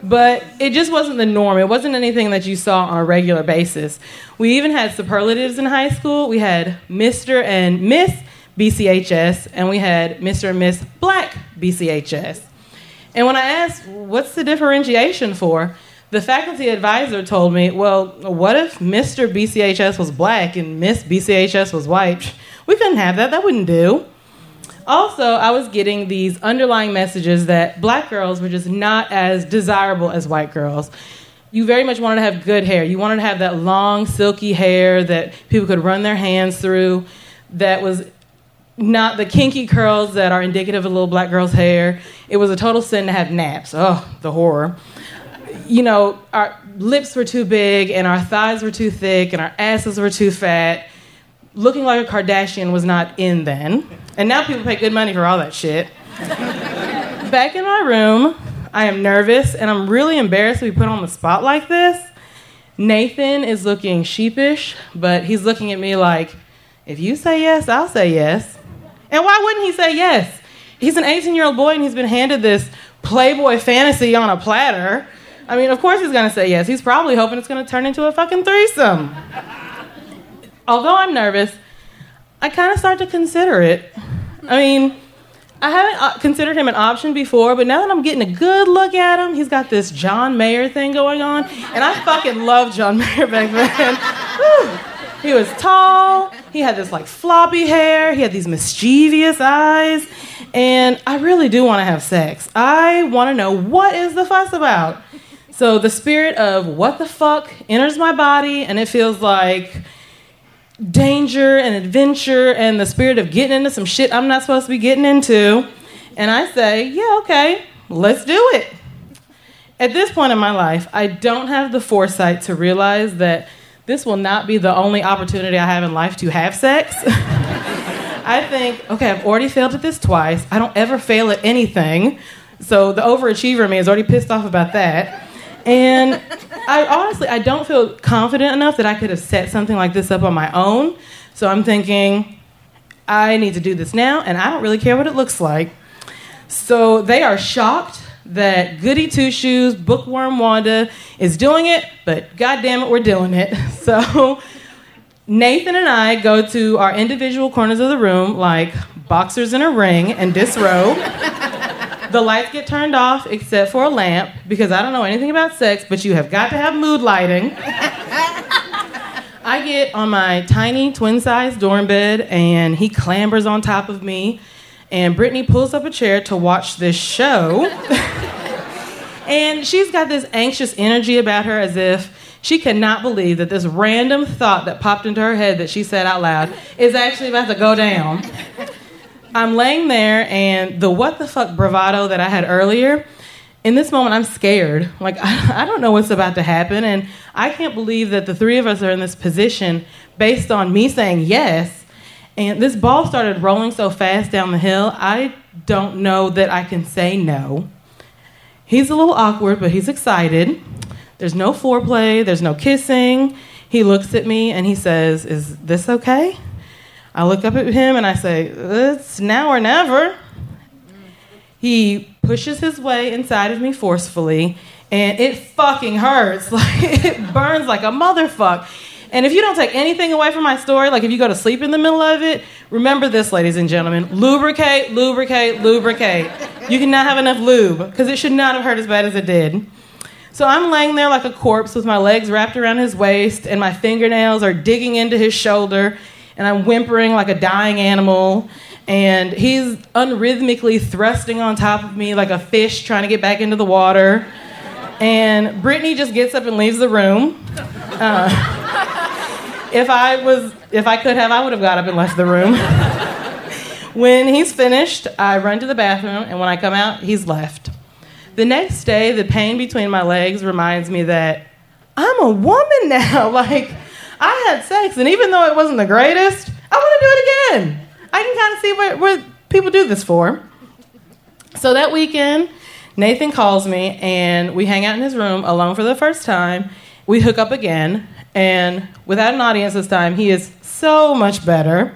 but it just wasn't the norm. It wasn't anything that you saw on a regular basis. We even had superlatives in high school. We had Mr. and Miss BCHS, and we had Mr. and Miss Black BCHS. And when I asked, what's the differentiation for? The faculty advisor told me, well, what if Mr. BCHS was black and Miss BCHS was white? We couldn't have that. That wouldn't do. Also, I was getting these underlying messages that black girls were just not as desirable as white girls. You very much wanted to have good hair. You wanted to have that long, silky hair that people could run their hands through, that was not the kinky curls that are indicative of a little black girl's hair. It was a total sin to have naps. Oh, the horror. You know, our lips were too big and our thighs were too thick and our asses were too fat. Looking like a Kardashian was not in then. And now people pay good money for all that shit. Back in my room, I am nervous and I'm really embarrassed to be put on the spot like this. Nathan is looking sheepish, but he's looking at me like, if you say yes, I'll say yes. And why wouldn't he say yes? He's an 18 year old boy and he's been handed this Playboy fantasy on a platter. I mean, of course he's gonna say yes. He's probably hoping it's gonna turn into a fucking threesome. Although I'm nervous, I kind of start to consider it. I mean, I haven't uh, considered him an option before, but now that I'm getting a good look at him, he's got this John Mayer thing going on, and I fucking loved John Mayer back then. Whew. He was tall. He had this like floppy hair. He had these mischievous eyes. And I really do want to have sex. I want to know what is the fuss about. So the spirit of what the fuck enters my body, and it feels like danger and adventure, and the spirit of getting into some shit I'm not supposed to be getting into. And I say, yeah, okay, let's do it. At this point in my life, I don't have the foresight to realize that this will not be the only opportunity I have in life to have sex. I think, okay, I've already failed at this twice. I don't ever fail at anything. So the overachiever me is already pissed off about that. And I honestly, I don't feel confident enough that I could have set something like this up on my own. So I'm thinking, I need to do this now, and I don't really care what it looks like. So they are shocked that Goody Two Shoes, Bookworm Wanda is doing it, but goddamn it, we're doing it. So Nathan and I go to our individual corners of the room, like boxers in a ring, and disrobe. the lights get turned off except for a lamp because I don't know anything about sex, but you have got to have mood lighting. I get on my tiny twin size dorm bed and he clambers on top of me and Brittany pulls up a chair to watch this show. and she's got this anxious energy about her as if she cannot believe that this random thought that popped into her head that she said out loud is actually about to go down. I'm laying there, and the what the fuck bravado that I had earlier, in this moment, I'm scared. Like, I, I don't know what's about to happen, and I can't believe that the three of us are in this position based on me saying yes and this ball started rolling so fast down the hill, I don't know that I can say no. He's a little awkward, but he's excited. There's no foreplay, there's no kissing. He looks at me and he says, Is this okay? I look up at him and I say, It's now or never. He pushes his way inside of me forcefully, and it fucking hurts. Like, it burns like a motherfucker. And if you don't take anything away from my story, like if you go to sleep in the middle of it, remember this, ladies and gentlemen lubricate, lubricate, lubricate. You cannot have enough lube because it should not have hurt as bad as it did. So I'm laying there like a corpse with my legs wrapped around his waist, and my fingernails are digging into his shoulder, and I'm whimpering like a dying animal. And he's unrhythmically thrusting on top of me like a fish trying to get back into the water. And Brittany just gets up and leaves the room. Uh, if I was, if I could have, I would have got up and left the room. when he's finished, I run to the bathroom, and when I come out, he's left. The next day, the pain between my legs reminds me that I'm a woman now. Like, I had sex, and even though it wasn't the greatest, I want to do it again. I can kind of see what, what people do this for. So that weekend, Nathan calls me, and we hang out in his room alone for the first time. We hook up again, and without an audience this time, he is so much better.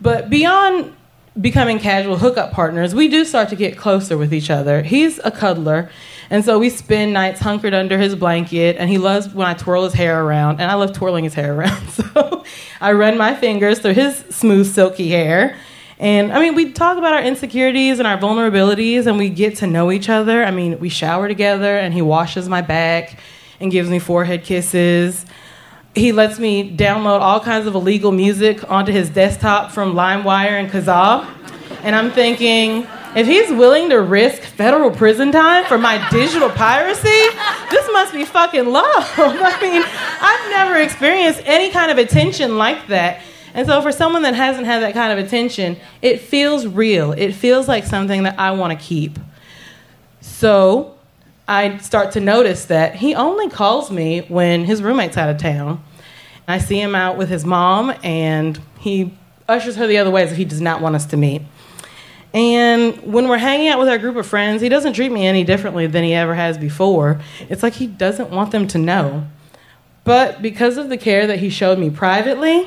But beyond becoming casual hookup partners, we do start to get closer with each other. He's a cuddler, and so we spend nights hunkered under his blanket, and he loves when I twirl his hair around, and I love twirling his hair around. So I run my fingers through his smooth, silky hair. And I mean, we talk about our insecurities and our vulnerabilities, and we get to know each other. I mean, we shower together, and he washes my back and gives me forehead kisses he lets me download all kinds of illegal music onto his desktop from LimeWire and Kazaa. And I'm thinking, if he's willing to risk federal prison time for my digital piracy, this must be fucking love. I mean, I've never experienced any kind of attention like that. And so, for someone that hasn't had that kind of attention, it feels real. It feels like something that I want to keep. So, I start to notice that he only calls me when his roommate's out of town. I see him out with his mom, and he ushers her the other way as if he does not want us to meet. And when we're hanging out with our group of friends, he doesn't treat me any differently than he ever has before. It's like he doesn't want them to know. But because of the care that he showed me privately,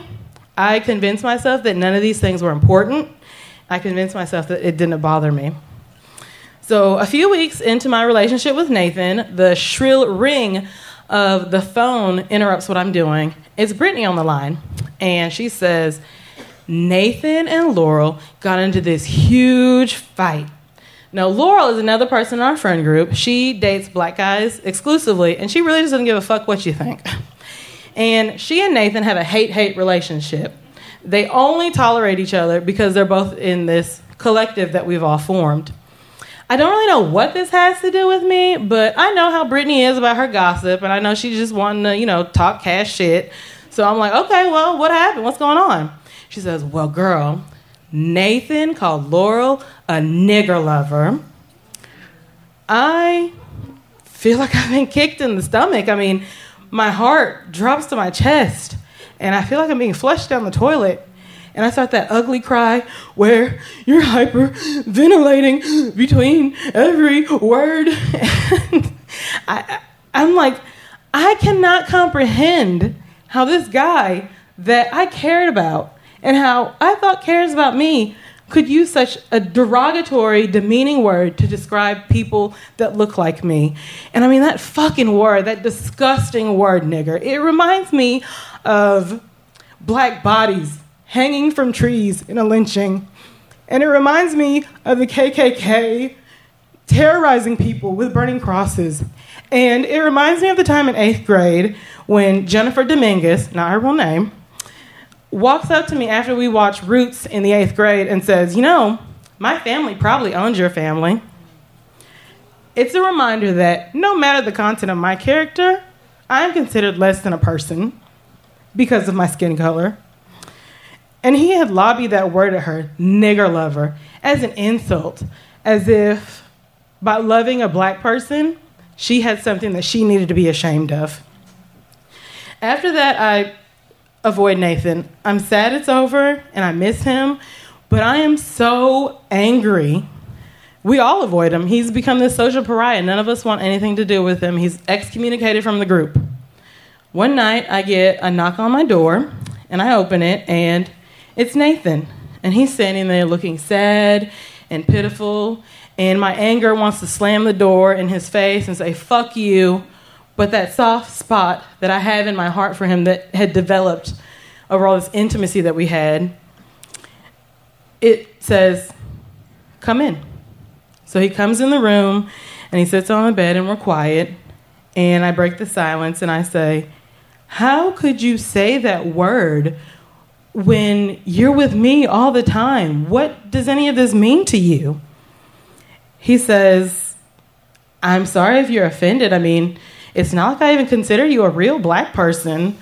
I convinced myself that none of these things were important. I convinced myself that it didn't bother me. So, a few weeks into my relationship with Nathan, the shrill ring of the phone interrupts what I'm doing. It's Brittany on the line, and she says, Nathan and Laurel got into this huge fight. Now, Laurel is another person in our friend group. She dates black guys exclusively, and she really doesn't give a fuck what you think. And she and Nathan have a hate hate relationship. They only tolerate each other because they're both in this collective that we've all formed. I don't really know what this has to do with me, but I know how Brittany is about her gossip, and I know she's just wanting to, you know, talk cash shit. So I'm like, okay, well, what happened? What's going on? She says, well, girl, Nathan called Laurel a nigger lover. I feel like I've been kicked in the stomach. I mean, my heart drops to my chest, and I feel like I'm being flushed down the toilet. And I start that ugly cry where you're hyperventilating between every word. And I, I'm like, I cannot comprehend how this guy that I cared about and how I thought cares about me could use such a derogatory, demeaning word to describe people that look like me. And I mean, that fucking word, that disgusting word, nigger, it reminds me of black bodies hanging from trees in a lynching. And it reminds me of the KKK terrorizing people with burning crosses. And it reminds me of the time in eighth grade when Jennifer Dominguez, not her real name, walks up to me after we watched Roots in the eighth grade and says, You know, my family probably owns your family. It's a reminder that no matter the content of my character, I am considered less than a person because of my skin color. And he had lobbied that word at her, nigger lover, as an insult, as if by loving a black person, she had something that she needed to be ashamed of. After that, I avoid Nathan. I'm sad it's over and I miss him, but I am so angry. We all avoid him. He's become this social pariah. None of us want anything to do with him. He's excommunicated from the group. One night, I get a knock on my door, and I open it, and it's Nathan. And he's standing there looking sad and pitiful. And my anger wants to slam the door in his face and say, fuck you. But that soft spot that I have in my heart for him that had developed over all this intimacy that we had, it says, come in. So he comes in the room and he sits on the bed and we're quiet. And I break the silence and I say, How could you say that word when you're with me all the time? What does any of this mean to you? He says, I'm sorry if you're offended. I mean, it's not like I even consider you a real black person.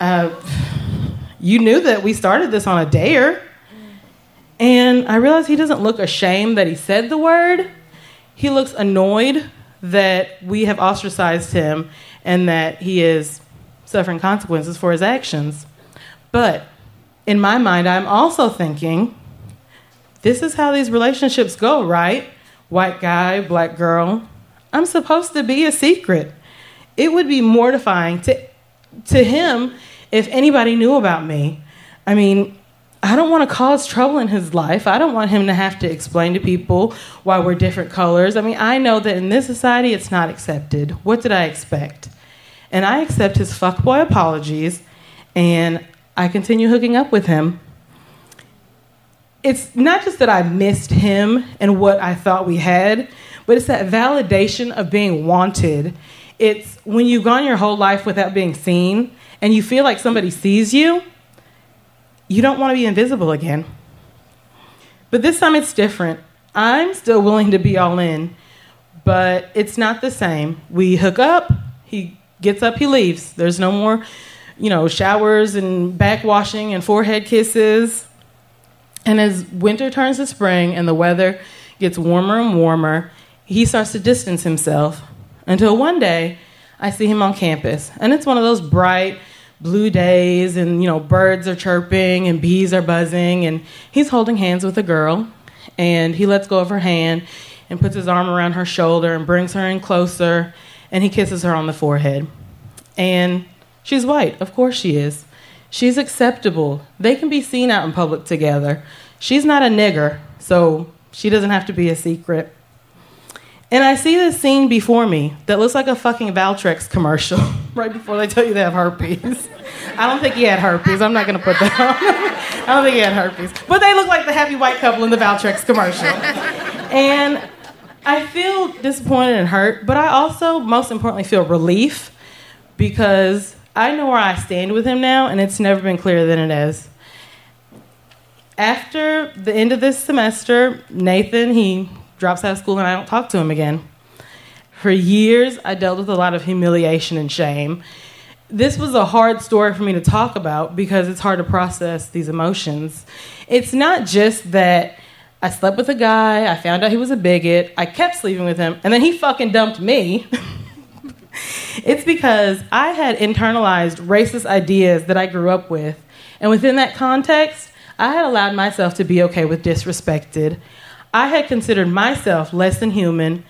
Uh, you knew that we started this on a dare. And I realize he doesn't look ashamed that he said the word. He looks annoyed that we have ostracized him and that he is suffering consequences for his actions. But in my mind, I'm also thinking this is how these relationships go, right? White guy, black girl. I'm supposed to be a secret. It would be mortifying to, to him if anybody knew about me. I mean, I don't want to cause trouble in his life. I don't want him to have to explain to people why we're different colors. I mean, I know that in this society it's not accepted. What did I expect? And I accept his fuckboy apologies and I continue hooking up with him. It's not just that I missed him and what I thought we had, but it's that validation of being wanted. It's when you've gone your whole life without being seen and you feel like somebody sees you, you don't want to be invisible again. But this time it's different. I'm still willing to be all in, but it's not the same. We hook up, he gets up, he leaves. There's no more you know, showers and back washing and forehead kisses. And as winter turns to spring and the weather gets warmer and warmer, he starts to distance himself until one day I see him on campus. And it's one of those bright blue days and you know birds are chirping and bees are buzzing and he's holding hands with a girl and he lets go of her hand and puts his arm around her shoulder and brings her in closer and he kisses her on the forehead. And She's white, of course she is. She's acceptable. They can be seen out in public together. She's not a nigger, so she doesn't have to be a secret. And I see this scene before me that looks like a fucking Valtrex commercial right before they tell you they have herpes. I don't think he had herpes. I'm not going to put that on. I don't think he had herpes. But they look like the happy white couple in the Valtrex commercial. And I feel disappointed and hurt, but I also, most importantly, feel relief because I know where I stand with him now, and it's never been clearer than it is. After the end of this semester, Nathan, he drops out of school, and I don't talk to him again. For years, I dealt with a lot of humiliation and shame. This was a hard story for me to talk about because it's hard to process these emotions. It's not just that I slept with a guy, I found out he was a bigot, I kept sleeping with him, and then he fucking dumped me. it's because I had internalized racist ideas that I grew up with. And within that context, I had allowed myself to be okay with disrespected. I had considered myself less than human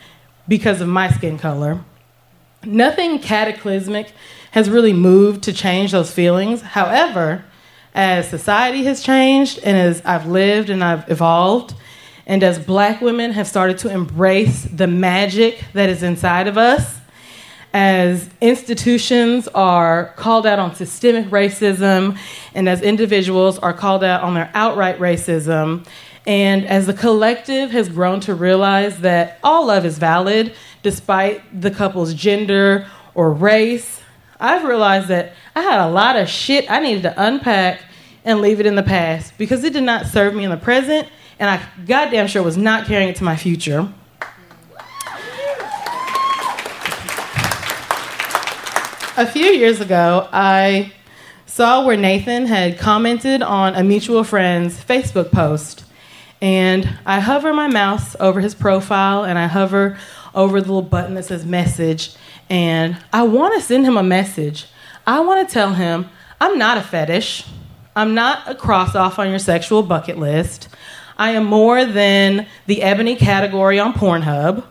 because of my skin color. Nothing cataclysmic has really moved to change those feelings. However, as society has changed and as I've lived and I've evolved, and as black women have started to embrace the magic that is inside of us, as institutions are called out on systemic racism, and as individuals are called out on their outright racism, and as the collective has grown to realize that all love is valid despite the couple's gender or race, I've realized that I had a lot of shit I needed to unpack and leave it in the past because it did not serve me in the present, and I goddamn sure was not carrying it to my future. A few years ago, I saw where Nathan had commented on a mutual friend's Facebook post. And I hover my mouse over his profile and I hover over the little button that says message. And I want to send him a message. I want to tell him I'm not a fetish. I'm not a cross off on your sexual bucket list. I am more than the ebony category on Pornhub.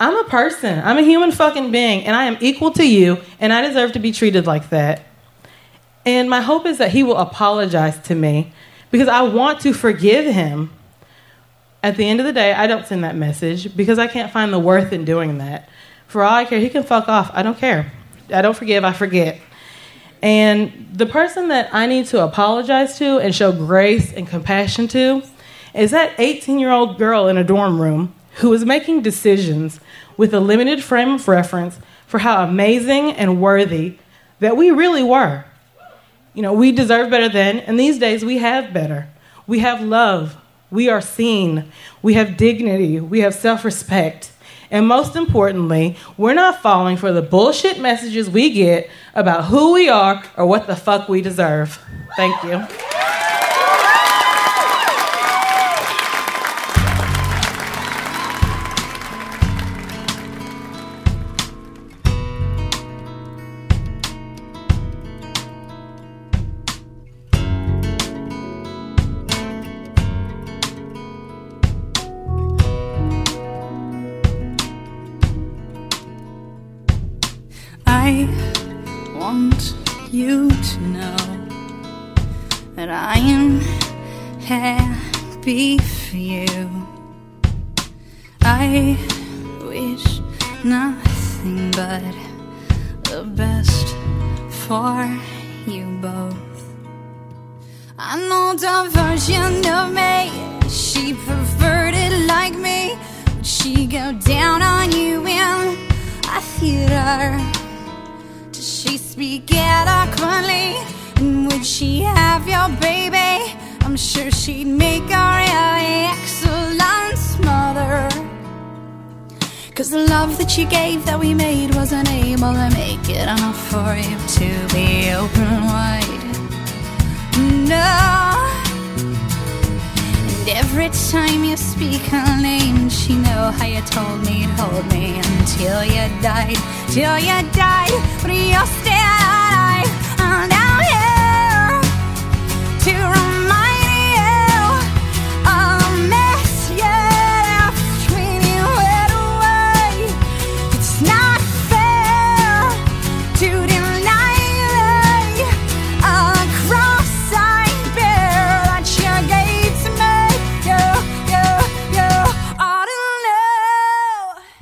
I'm a person. I'm a human fucking being, and I am equal to you, and I deserve to be treated like that. And my hope is that he will apologize to me because I want to forgive him. At the end of the day, I don't send that message because I can't find the worth in doing that. For all I care, he can fuck off. I don't care. I don't forgive, I forget. And the person that I need to apologize to and show grace and compassion to is that 18 year old girl in a dorm room who is making decisions with a limited frame of reference for how amazing and worthy that we really were. You know, we deserve better then, and these days we have better. We have love, we are seen, we have dignity, we have self respect. And most importantly, we're not falling for the bullshit messages we get about who we are or what the fuck we deserve. Thank you. For you. I wish nothing but the best for you both. I know the version of me, she it like me. Would she go down on you in a theater? Does she speak eloquently? And would she have your baby? I'm sure she'd make our really excellent mother. Cause the love that you gave that we made wasn't able to make it enough for you to be open wide. No. And every time you speak her name, she know how you told me to hold me until you died, till you died, but you're still alive. And I'm here to remind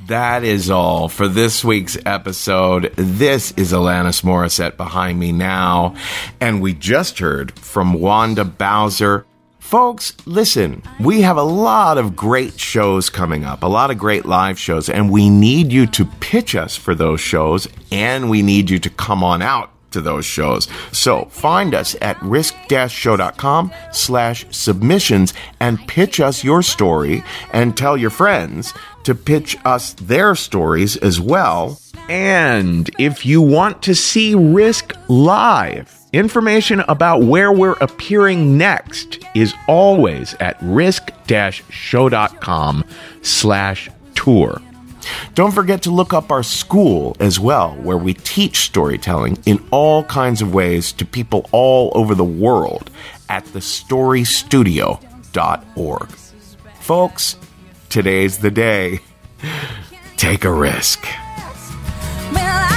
That is all for this week's episode. This is Alanis Morissette behind me now. And we just heard from Wanda Bowser. Folks, listen, we have a lot of great shows coming up, a lot of great live shows, and we need you to pitch us for those shows, and we need you to come on out to those shows. So find us at risk-show.com slash submissions and pitch us your story and tell your friends to pitch us their stories as well. And if you want to see Risk live, information about where we're appearing next is always at risk-show.com slash tour. Don't forget to look up our school as well, where we teach storytelling in all kinds of ways to people all over the world at thestorystudio.org. Folks, today's the day. Take a risk. Well,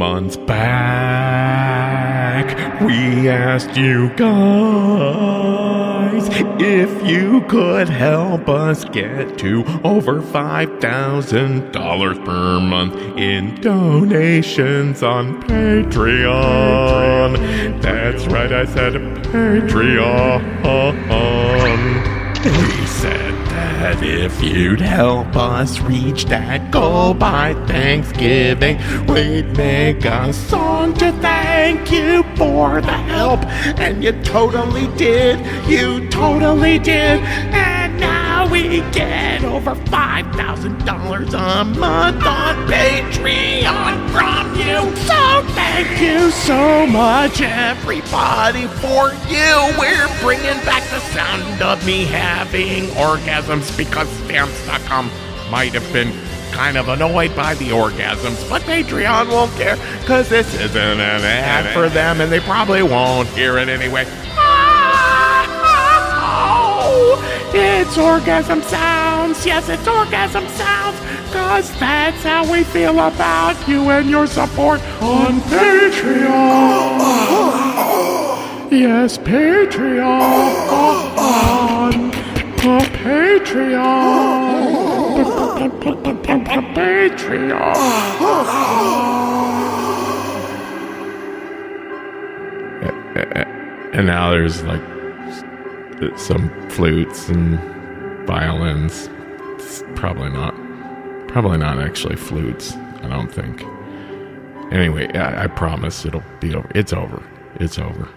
months back, we asked you guys if you could help us get to over $5,000 per month in donations on Patreon. That's right, I said Patreon. We said that if you'd help us reach that goal by Thanksgiving, we'd make a song to thank you for the help. And you totally did. You totally did. And now we get over $5,000 a month on Patreon from you. So thank you so much, everybody, for you. We're bringing back the sound of me having orgasms because stamps.com might have been kind of annoyed by the orgasms, but Patreon won't care because this isn't an ad for them and they probably won't hear it anyway. Oh, it's orgasm sounds. Yes, it's orgasm sounds. Cause that's how we feel about you and your support on Patreon. Yes, Patreon. Patreon. Patreon. And now there's like some flutes and violins. It's probably not, probably not actually flutes. I don't think. Anyway, I, I promise it'll be over. It's over. It's over.